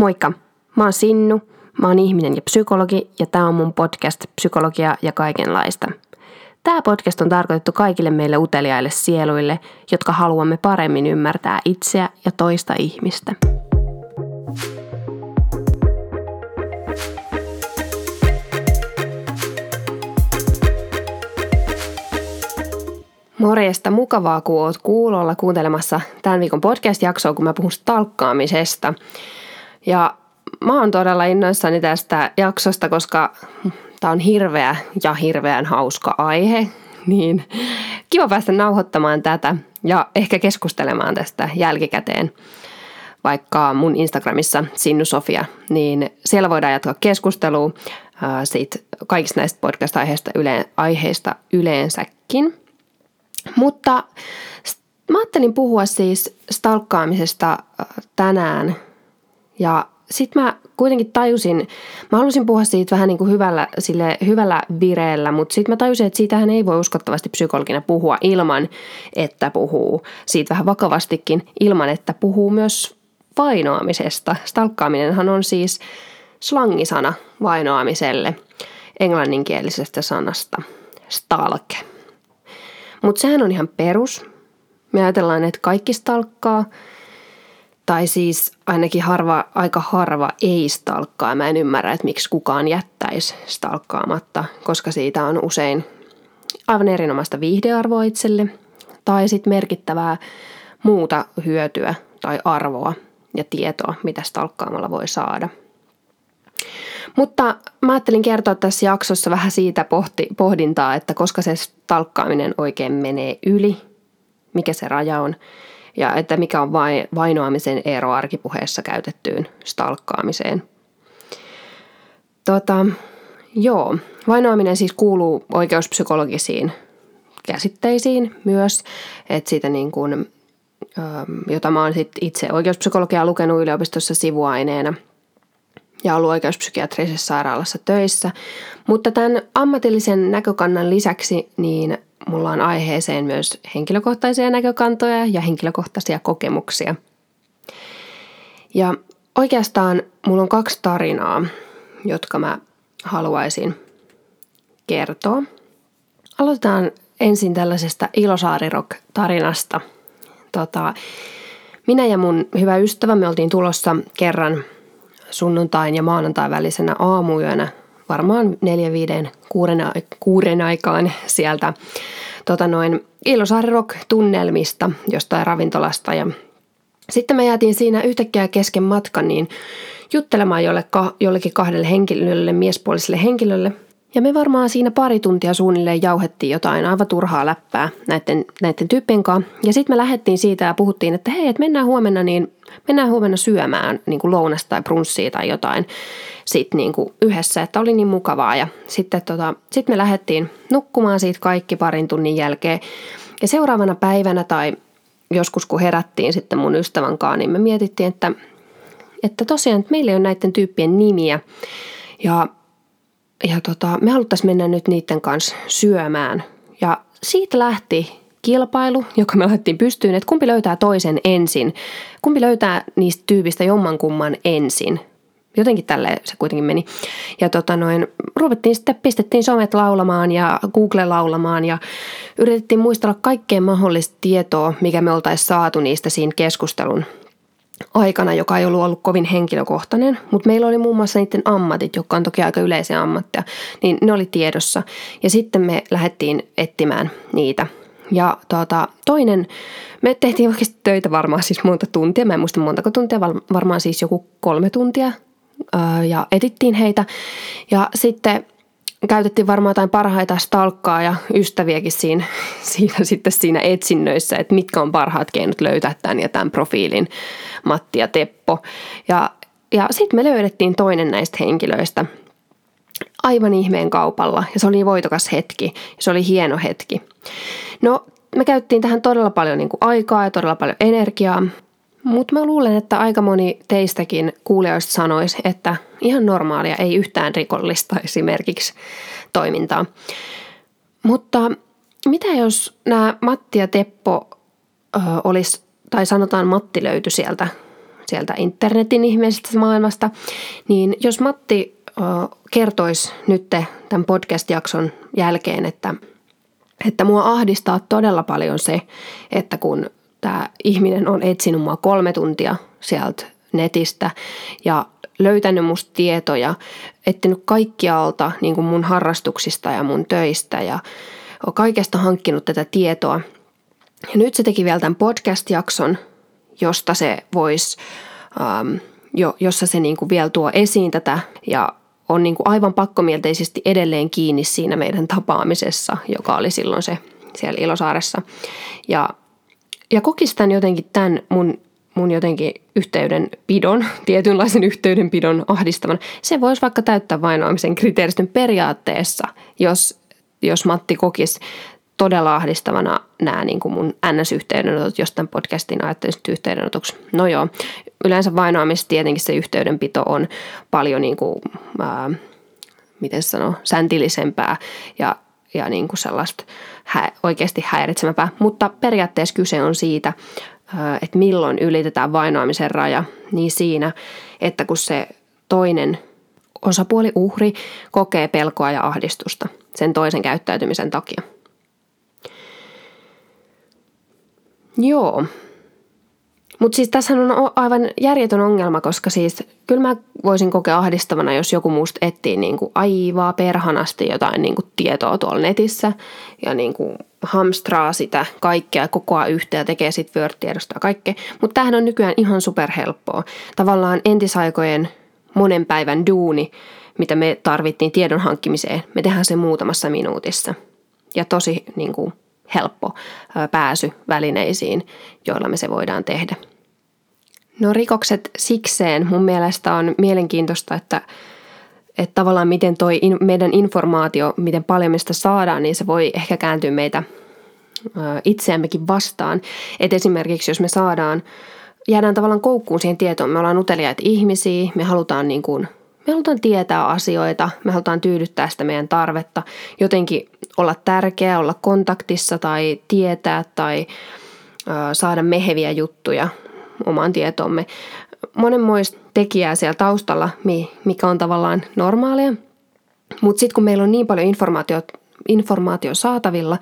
Moikka, mä oon Sinnu, mä oon ihminen ja psykologi ja tää on mun podcast Psykologia ja kaikenlaista. Tämä podcast on tarkoitettu kaikille meille uteliaille sieluille, jotka haluamme paremmin ymmärtää itseä ja toista ihmistä. Morjesta, mukavaa kun oot kuulolla kuuntelemassa tämän viikon podcast-jaksoa, kun mä puhun stalkkaamisesta. Ja mä oon todella innoissani tästä jaksosta, koska tämä on hirveä ja hirveän hauska aihe. Niin kiva päästä nauhoittamaan tätä ja ehkä keskustelemaan tästä jälkikäteen vaikka mun Instagramissa Sinnu Sofia, niin siellä voidaan jatkaa keskustelua siitä kaikista näistä podcast-aiheista yle, aiheista yleensäkin. Mutta mä ajattelin puhua siis stalkkaamisesta tänään ja sitten mä kuitenkin tajusin, mä halusin puhua siitä vähän niin kuin hyvällä, sille, hyvällä vireellä, mutta sitten mä tajusin, että siitähän ei voi uskottavasti psykologina puhua ilman, että puhuu siitä vähän vakavastikin, ilman että puhuu myös vainoamisesta. Stalkkaaminenhan on siis slangisana vainoamiselle englanninkielisestä sanasta stalke. Mutta sehän on ihan perus. Me ajatellaan, että kaikki stalkkaa – tai siis ainakin harva, aika harva ei stalkkaa. Mä en ymmärrä, että miksi kukaan jättäisi stalkkaamatta, koska siitä on usein aivan erinomaista viihdearvoa itselle tai sitten merkittävää muuta hyötyä tai arvoa ja tietoa, mitä stalkkaamalla voi saada. Mutta mä ajattelin kertoa tässä jaksossa vähän siitä pohti, pohdintaa, että koska se stalkkaaminen oikein menee yli, mikä se raja on – ja että mikä on vainoamisen ero arkipuheessa käytettyyn stalkkaamiseen. Tota, joo, vainoaminen siis kuuluu oikeuspsykologisiin käsitteisiin myös, että siitä niin kuin, jota mä oon sit itse oikeuspsykologiaa lukenut yliopistossa sivuaineena ja ollut oikeuspsykiatrisessa sairaalassa töissä. Mutta tämän ammatillisen näkökannan lisäksi niin mulla on aiheeseen myös henkilökohtaisia näkökantoja ja henkilökohtaisia kokemuksia. Ja oikeastaan mulla on kaksi tarinaa, jotka mä haluaisin kertoa. Aloitetaan ensin tällaisesta Ilosaari-rock-tarinasta. Tota, minä ja mun hyvä ystävä, me oltiin tulossa kerran sunnuntain ja maanantain välisenä aamuyönä varmaan neljä, viiden, kuuden, kuuden aikaan sieltä tota noin, Ilosaari Rock-tunnelmista jostain ravintolasta ja sitten me jäätiin siinä yhtäkkiä kesken matkan niin juttelemaan jollekin kahdelle henkilölle, miespuoliselle henkilölle. Ja me varmaan siinä pari tuntia suunnilleen jauhettiin jotain aivan turhaa läppää näiden, näiden tyyppien kanssa. Ja sitten me lähdettiin siitä ja puhuttiin, että hei, että mennään huomenna, niin mennään huomenna syömään niin kuin lounasta tai brunssia tai jotain sit niin kuin yhdessä, että oli niin mukavaa. Ja sitten tota, sit me lähdettiin nukkumaan siitä kaikki parin tunnin jälkeen. Ja seuraavana päivänä tai joskus kun herättiin sitten mun ystävän kanssa, niin me mietittiin, että, että tosiaan että meillä ei ole näiden tyyppien nimiä. Ja, ja tota, me haluttaisiin mennä nyt niiden kanssa syömään. Ja siitä lähti kilpailu, joka me laitettiin pystyyn, että kumpi löytää toisen ensin. Kumpi löytää niistä tyypistä jommankumman ensin. Jotenkin tälle se kuitenkin meni. Ja tota noin, ruvettiin sitten, pistettiin somet laulamaan ja Google laulamaan ja yritettiin muistella kaikkea mahdollista tietoa, mikä me oltaisiin saatu niistä siinä keskustelun aikana, joka ei ollut ollut kovin henkilökohtainen, mutta meillä oli muun muassa niiden ammatit, jotka on toki aika yleisiä ammatteja, niin ne oli tiedossa. Ja sitten me lähdettiin etsimään niitä. Ja tuota, toinen, me tehtiin oikeasti töitä varmaan siis monta tuntia, mä en muista montako tuntia, varmaan siis joku kolme tuntia ja etittiin heitä. Ja sitten käytettiin varmaan jotain parhaita stalkkaa ja ystäviäkin siinä, siinä, sitten siinä etsinnöissä, että mitkä on parhaat keinot löytää tämän ja tämän profiilin, Matti ja Teppo. Ja, ja sitten me löydettiin toinen näistä henkilöistä aivan ihmeen kaupalla ja se oli voitokas hetki ja se oli hieno hetki. No me käyttiin tähän todella paljon niin kuin aikaa ja todella paljon energiaa mutta mä luulen, että aika moni teistäkin kuulijoista sanoisi, että ihan normaalia, ei yhtään rikollista esimerkiksi toimintaa. Mutta mitä jos nämä Matti ja Teppo ö, olisi, tai sanotaan Matti löytyi sieltä, sieltä internetin ihmisestä maailmasta, niin jos Matti kertoisi nyt tämän podcast-jakson jälkeen, että, että mua ahdistaa todella paljon se, että kun tämä ihminen on etsinyt mua kolme tuntia sieltä netistä ja löytänyt musta tietoja, etsinyt kaikkialta niin kuin mun harrastuksista ja mun töistä ja on kaikesta hankkinut tätä tietoa. Ja nyt se teki vielä tämän podcast-jakson, josta se voisi, ähm, jo, jossa se niin kuin vielä tuo esiin tätä ja on niin kuin aivan pakkomielteisesti edelleen kiinni siinä meidän tapaamisessa, joka oli silloin se siellä Ilosaaressa. Ja, ja kokisi tämän jotenkin tämän mun mun jotenkin yhteydenpidon, tietynlaisen yhteydenpidon ahdistavan, se voisi vaikka täyttää vainoamisen kriteeristön periaatteessa, jos, jos Matti kokisi todella ahdistavana nämä niin kuin mun NS-yhteydenotot, jos tämän podcastin ajattelisit yhteydenotoksi. No joo, yleensä vainoamista tietenkin se yhteydenpito on paljon niin kuin, ää, miten sano, säntillisempää ja, ja niin kuin sellaista hä, oikeasti häiritsemäpää, mutta periaatteessa kyse on siitä, että milloin ylitetään vainoamisen raja, niin siinä, että kun se toinen osapuoli uhri kokee pelkoa ja ahdistusta sen toisen käyttäytymisen takia. Joo, mutta siis tässä on aivan järjetön ongelma, koska siis kyllä mä voisin kokea ahdistavana, jos joku musta etsii niin kuin aivaa perhanasti jotain niin kuin tietoa tuolla netissä ja niin kuin hamstraa sitä kaikkea, kokoa yhteen ja tekee sitten Word-tiedostoa kaikkea. Mutta tämähän on nykyään ihan superhelppoa. Tavallaan entisaikojen monen päivän duuni, mitä me tarvittiin tiedon hankkimiseen, me tehdään se muutamassa minuutissa. Ja tosi niin kuin, helppo pääsy välineisiin, joilla me se voidaan tehdä. No rikokset sikseen mun mielestä on mielenkiintoista, että, että tavallaan miten toi in, meidän informaatio, miten paljon mistä saadaan, niin se voi ehkä kääntyä meitä itseämmekin vastaan. Et esimerkiksi jos me saadaan, jäädään tavallaan koukkuun siihen tietoon, me ollaan uteliaita ihmisiä, me halutaan niin kuin me halutaan tietää asioita, me halutaan tyydyttää sitä meidän tarvetta, jotenkin olla tärkeä, olla kontaktissa tai tietää tai saada meheviä juttuja omaan tietomme. Monenmoista tekijää siellä taustalla, mikä on tavallaan normaalia. Mutta sitten kun meillä on niin paljon informaatiota informaatio saatavilla,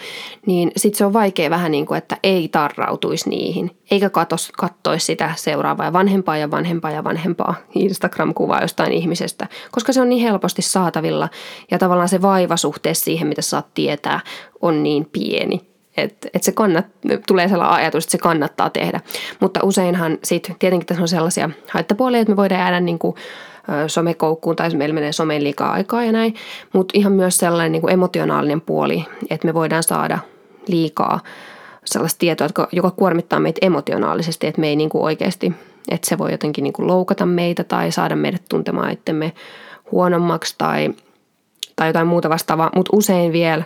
niin sitten se on vaikea vähän niin kuin, että ei tarrautuisi niihin, eikä kattoisi sitä seuraavaa vanhempaa ja vanhempaa ja vanhempaa Instagram-kuvaa jostain ihmisestä, koska se on niin helposti saatavilla ja tavallaan se vaiva suhteessa siihen, mitä saat tietää, on niin pieni, että et se kannat, tulee sellainen ajatus, että se kannattaa tehdä. Mutta useinhan sitten tietenkin tässä on sellaisia haittapuolia, että me voidaan jäädä niin kuin somekoukkuun tai meillä menee someen liikaa aikaa ja näin, mutta ihan myös sellainen niin kuin emotionaalinen puoli, että me voidaan saada liikaa sellaista tietoa, joka kuormittaa meitä emotionaalisesti, että me ei niin kuin oikeasti, että se voi jotenkin niin kuin loukata meitä tai saada meidät tuntemaan itsemme huonommaksi tai, tai jotain muuta vastaavaa, mutta usein vielä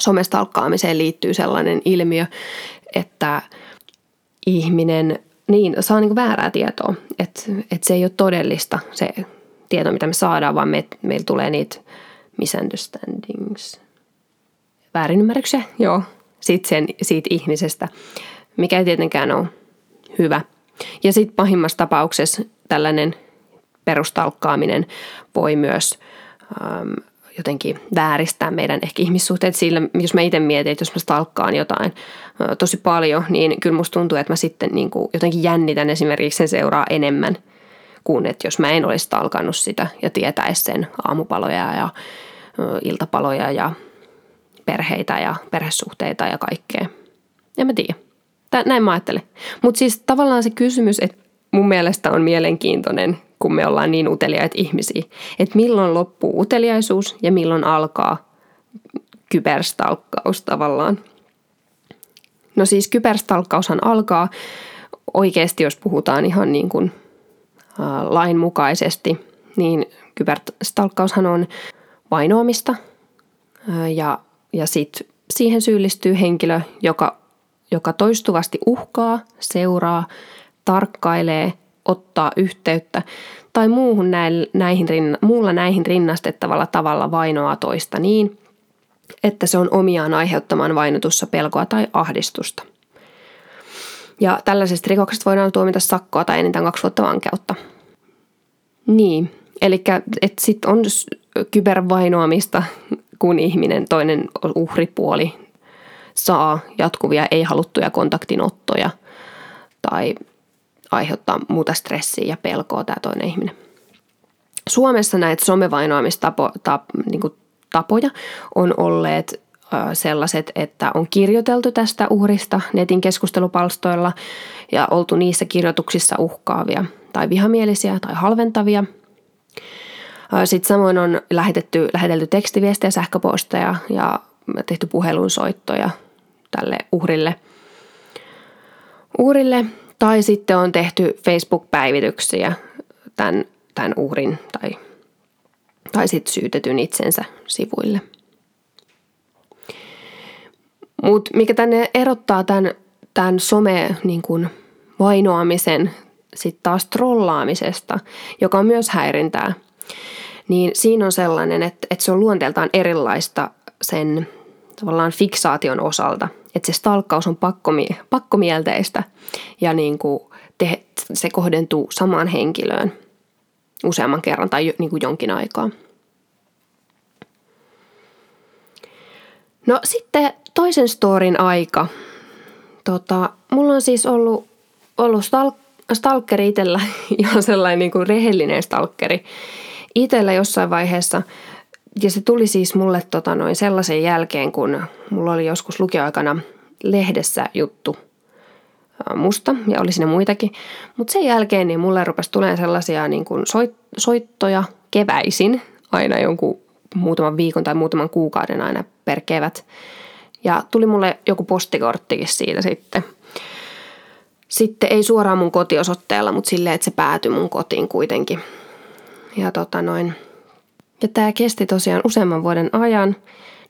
somestalkkaamiseen liittyy sellainen ilmiö, että ihminen niin, saa niin väärää tietoa, että, että se ei ole todellista se tieto, mitä me saadaan, vaan me, meillä tulee niitä misunderstandings, väärinymmärryksiä, joo, siitä, sen, siitä ihmisestä, mikä ei tietenkään ole hyvä. Ja sitten pahimmassa tapauksessa tällainen perustalkkaaminen voi myös ähm, jotenkin vääristää meidän ehkä ihmissuhteet sillä, jos mä itse mietin, että jos mä stalkkaan jotain tosi paljon, niin kyllä musta tuntuu, että mä sitten niin kuin jotenkin jännitän esimerkiksi sen seuraa enemmän kuin että jos mä en olisi stalkannut sitä ja tietäisi sen aamupaloja ja iltapaloja ja perheitä ja perhesuhteita ja kaikkea. En mä tiedä. Näin mä ajattelen. Mutta siis tavallaan se kysymys, että mun mielestä on mielenkiintoinen kun me ollaan niin uteliaita ihmisiä. Että milloin loppuu uteliaisuus ja milloin alkaa kyberstalkkaus tavallaan. No siis kyberstalkkaushan alkaa oikeasti, jos puhutaan ihan niin kuin äh, lainmukaisesti, niin kyberstalkkaushan on vainoamista ja, ja sitten siihen syyllistyy henkilö, joka, joka toistuvasti uhkaa, seuraa, tarkkailee ottaa yhteyttä tai muuhun näihin, muulla näihin rinnastettavalla tavalla vainoaa toista niin, että se on omiaan aiheuttamaan vainotussa pelkoa tai ahdistusta. Ja tällaisesta rikoksesta voidaan tuomita sakkoa tai enintään kaksi vuotta vankeutta. Niin, eli sitten on kybervainoamista, kun ihminen, toinen uhripuoli, saa jatkuvia ei-haluttuja kontaktinottoja tai aiheuttaa muuta stressiä ja pelkoa tämä toinen ihminen. Suomessa näitä somevainoamistapoja niin tapoja on olleet sellaiset, että on kirjoiteltu tästä uhrista netin keskustelupalstoilla ja oltu niissä kirjoituksissa uhkaavia tai vihamielisiä tai halventavia. Sitten samoin on lähetetty, lähetelty tekstiviestejä, sähköposteja ja tehty puhelunsoittoja tälle uhrille. uhrille. Tai sitten on tehty Facebook-päivityksiä tämän, tämän uhrin tai, tai sitten syytetyn itsensä sivuille. Mutta mikä tänne erottaa tämän, tämän some niin kuin vainoamisen sitten taas trollaamisesta, joka on myös häirintää, niin siinä on sellainen, että, että se on luonteeltaan erilaista sen tavallaan fiksaation osalta. Että se stalkkaus on pakkomi, pakkomielteistä ja niin kuin te, se kohdentuu samaan henkilöön useamman kerran tai niin kuin jonkin aikaa. No sitten toisen storin aika. Tota, mulla on siis ollut, ollut stalk- stalkeri itsellä, ihan sellainen niin kuin rehellinen stalkeri itsellä jossain vaiheessa. Ja se tuli siis mulle tota noin sellaisen jälkeen, kun mulla oli joskus lukioaikana lehdessä juttu musta ja oli siinä muitakin. Mutta sen jälkeen niin mulle rupesi tulemaan sellaisia niin kuin soit, soittoja keväisin aina jonkun muutaman viikon tai muutaman kuukauden aina per kevät. Ja tuli mulle joku postikorttikin siitä sitten. Sitten ei suoraan mun kotiosoitteella, mutta silleen, että se päätyi mun kotiin kuitenkin. Ja tota noin. Ja tämä kesti tosiaan useamman vuoden ajan.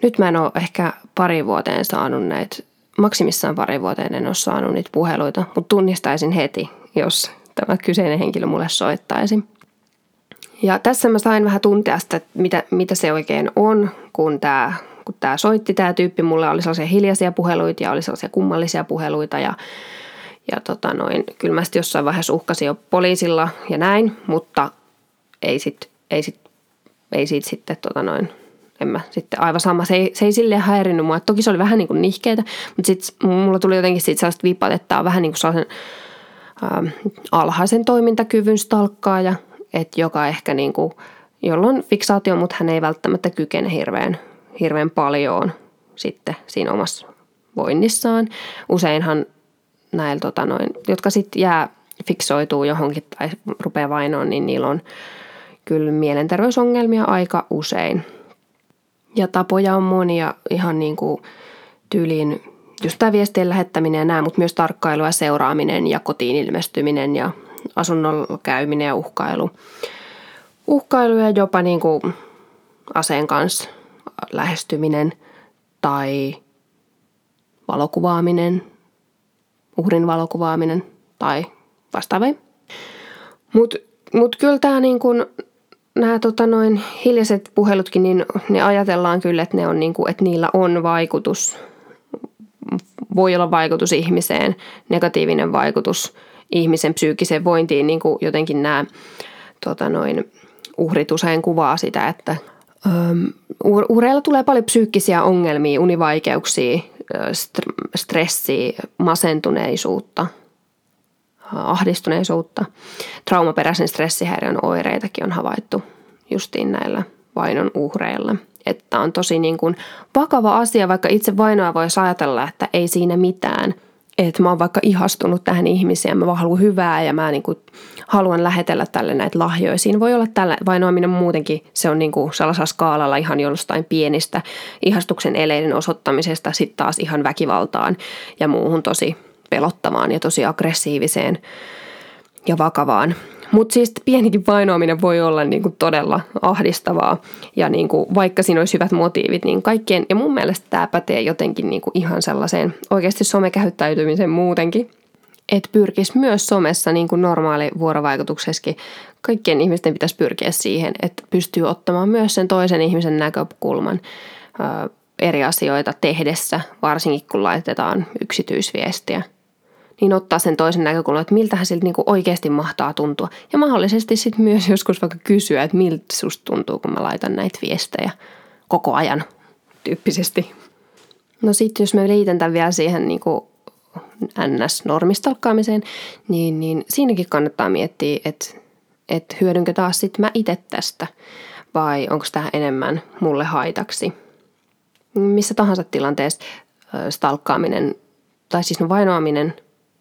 Nyt mä en ole ehkä pari vuoteen saanut näitä, maksimissaan pari vuoteen en ole saanut niitä puheluita, mutta tunnistaisin heti, jos tämä kyseinen henkilö mulle soittaisi. Ja tässä mä sain vähän tuntea sitä, että mitä, mitä se oikein on, kun tämä kun tämä soitti tämä tyyppi, mulle oli sellaisia hiljaisia puheluita ja oli sellaisia kummallisia puheluita ja, ja tota noin, kyllä mä jossain vaiheessa uhkasin jo poliisilla ja näin, mutta ei, sit, ei, sit, ei siitä sitten tota noin, en mä sitten aivan sama. Se ei, se ei silleen häirinnyt mua. Toki se oli vähän niin kuin nihkeitä, mutta sitten mulla tuli jotenkin siitä sellaista vipat, että tämä on vähän niin kuin sellaisen ähm, alhaisen toimintakyvyn stalkkaaja, että joka ehkä niin kuin, jolla on fiksaatio, mutta hän ei välttämättä kykene hirveän, hirveän paljon sitten siinä omassa voinnissaan. Useinhan näillä, tota noin, jotka sitten jää fiksoituu johonkin tai rupeaa vainoon, niin niillä on kyllä mielenterveysongelmia aika usein. Ja tapoja on monia ihan niin kuin tyylin just tämä viestien lähettäminen ja nämä, mutta myös tarkkailu ja seuraaminen ja kotiin ilmestyminen ja asunnolla käyminen ja uhkailu. Uhkailu ja jopa niin kuin aseen kanssa lähestyminen tai valokuvaaminen, uhrin valokuvaaminen tai vastaavia. Mutta mut kyllä tämä niin kun, nämä tota noin hiljaiset puhelutkin, niin ne ajatellaan kyllä, että, ne on niin kuin, että niillä on vaikutus, voi olla vaikutus ihmiseen, negatiivinen vaikutus ihmisen psyykkiseen vointiin, niin kuin jotenkin nämä tota noin, uhrit usein kuvaa sitä, että uhreilla tulee paljon psyykkisiä ongelmia, univaikeuksia, stressiä, masentuneisuutta – ahdistuneisuutta. Traumaperäisen stressihäiriön oireitakin on havaittu justiin näillä vainon uhreilla. Että on tosi niin kuin vakava asia, vaikka itse vainoa voisi ajatella, että ei siinä mitään. Että mä oon vaikka ihastunut tähän ihmiseen, mä vaan haluan hyvää ja mä niin kuin haluan lähetellä tälle näitä lahjoja. Siinä voi olla tällä vainoaminen muutenkin, se on niin kuin sellaisella skaalalla ihan jostain pienistä ihastuksen eleiden osoittamisesta sitten taas ihan väkivaltaan ja muuhun tosi pelottavaan ja tosi aggressiiviseen ja vakavaan. Mutta siis pienikin vainoaminen voi olla niinku todella ahdistavaa ja niinku, vaikka siinä olisi hyvät motiivit, niin kaikkien, ja mun mielestä tämä pätee jotenkin niinku ihan sellaiseen oikeasti somekäyttäytymiseen muutenkin, että pyrkisi myös somessa niin kuin normaali vuorovaikutuksessakin, kaikkien ihmisten pitäisi pyrkiä siihen, että pystyy ottamaan myös sen toisen ihmisen näkökulman ö, eri asioita tehdessä, varsinkin kun laitetaan yksityisviestiä niin ottaa sen toisen näkökulman, että miltähän siltä niin oikeasti mahtaa tuntua. Ja mahdollisesti sitten myös joskus vaikka kysyä, että miltä susta tuntuu, kun mä laitan näitä viestejä koko ajan tyyppisesti. No sitten jos mä liitän tämän vielä siihen niin kuin NS-normistalkkaamiseen, niin, niin siinäkin kannattaa miettiä, että, että hyödynkö taas sitten mä itse tästä vai onko tämä enemmän mulle haitaksi. Missä tahansa tilanteessa stalkkaaminen, tai siis no vainoaminen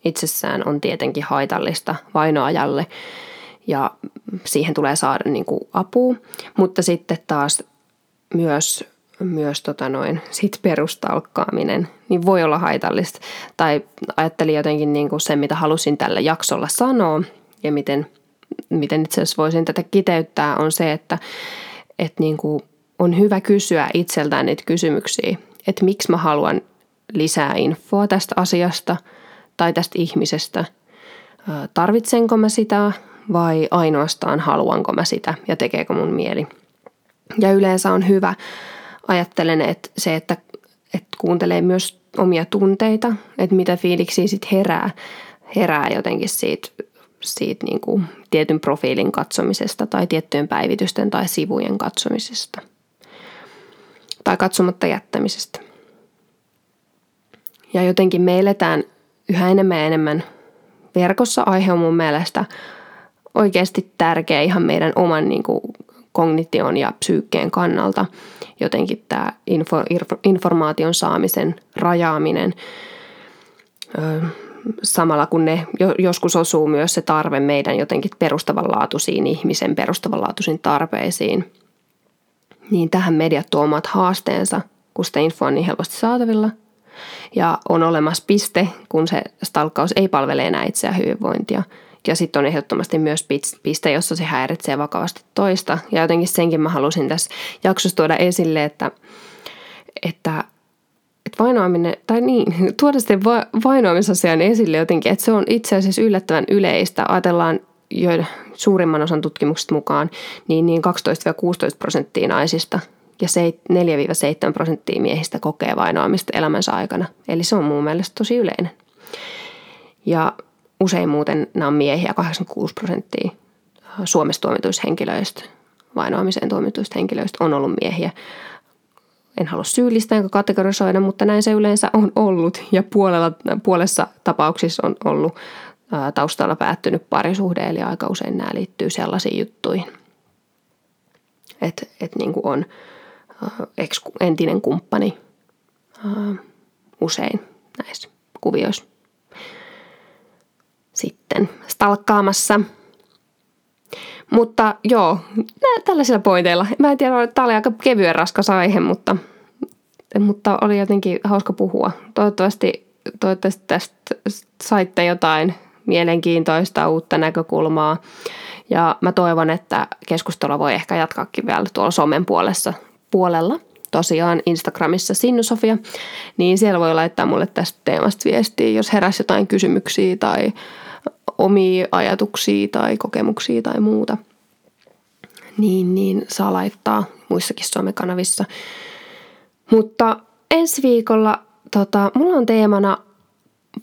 itsessään on tietenkin haitallista vainoajalle ja siihen tulee saada niin kuin apua, mutta sitten taas myös myös tota noin, sit perustalkkaaminen, niin voi olla haitallista. Tai ajattelin jotenkin niin kuin se, mitä halusin tällä jaksolla sanoa ja miten, miten itse asiassa voisin tätä kiteyttää, on se, että, että niin kuin on hyvä kysyä itseltään niitä kysymyksiä, että miksi mä haluan lisää infoa tästä asiasta tai tästä ihmisestä. Tarvitsenko mä sitä vai ainoastaan haluanko mä sitä ja tekeekö mun mieli. Ja yleensä on hyvä ajattelen, että se, että, että kuuntelee myös omia tunteita, että mitä fiiliksiä sitten herää, herää jotenkin siitä, siitä niin kuin tietyn profiilin katsomisesta tai tiettyjen päivitysten tai sivujen katsomisesta tai katsomatta jättämisestä. Ja jotenkin me eletään yhä enemmän ja enemmän verkossa. Aihe on mun mielestä oikeasti tärkeä ihan meidän oman niin kuin kognition ja psyykkeen kannalta jotenkin tämä info, informaation saamisen rajaaminen samalla kun ne joskus osuu myös se tarve meidän jotenkin perustavanlaatuisiin ihmisen perustavanlaatuisiin tarpeisiin, niin tähän mediat tuo omat haasteensa, kun sitä info on niin helposti saatavilla. Ja on olemassa piste, kun se stalkkaus ei palvele enää itseä hyvinvointia – ja sitten on ehdottomasti myös piste, jossa se häiritsee vakavasti toista. Ja jotenkin senkin mä halusin tässä jaksossa tuoda esille, että, että, että vainoaminen, tai niin, tuoda sitten va, vainoamisasian esille jotenkin, että se on itse asiassa yllättävän yleistä. Ajatellaan jo suurimman osan tutkimuksista mukaan, niin, niin 12-16 prosenttia naisista ja 4-7 prosenttia miehistä kokee vainoamista elämänsä aikana. Eli se on mun mielestä tosi yleinen. Ja Usein muuten nämä on miehiä, 86 prosenttia Suomessa tuomituista henkilöistä, vainoamiseen tuomituista henkilöistä on ollut miehiä. En halua syyllistää enkä kategorisoida, mutta näin se yleensä on ollut ja puolella, puolessa tapauksissa on ollut taustalla päättynyt parisuhde, eli aika usein nämä liittyy sellaisiin juttuihin, että et niin on entinen kumppani usein näissä kuvioissa sitten stalkkaamassa. Mutta joo, tällaisilla pointeilla. Mä en tiedä, tämä oli aika kevyen raskas aihe, mutta, mutta oli jotenkin hauska puhua. Toivottavasti, toivottavasti tästä saitte jotain mielenkiintoista uutta näkökulmaa. Ja mä toivon, että keskustelua voi ehkä jatkaakin vielä tuolla somen puolessa, puolella. Tosiaan Instagramissa Sinnusofia, niin siellä voi laittaa mulle tästä teemasta viestiä, jos heräsi jotain kysymyksiä tai omia ajatuksia tai kokemuksia tai muuta, niin, niin saa laittaa muissakin somekanavissa. Mutta ensi viikolla tota, mulla on teemana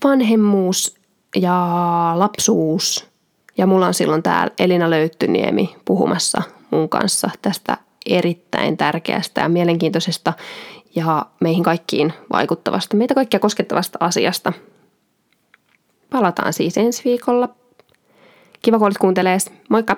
vanhemmuus ja lapsuus. Ja mulla on silloin täällä Elina Löyttyniemi puhumassa mun kanssa tästä erittäin tärkeästä ja mielenkiintoisesta ja meihin kaikkiin vaikuttavasta, meitä kaikkia koskettavasta asiasta – Palataan siis ensi viikolla. Kiva kun olit kuuntelees. Moikka!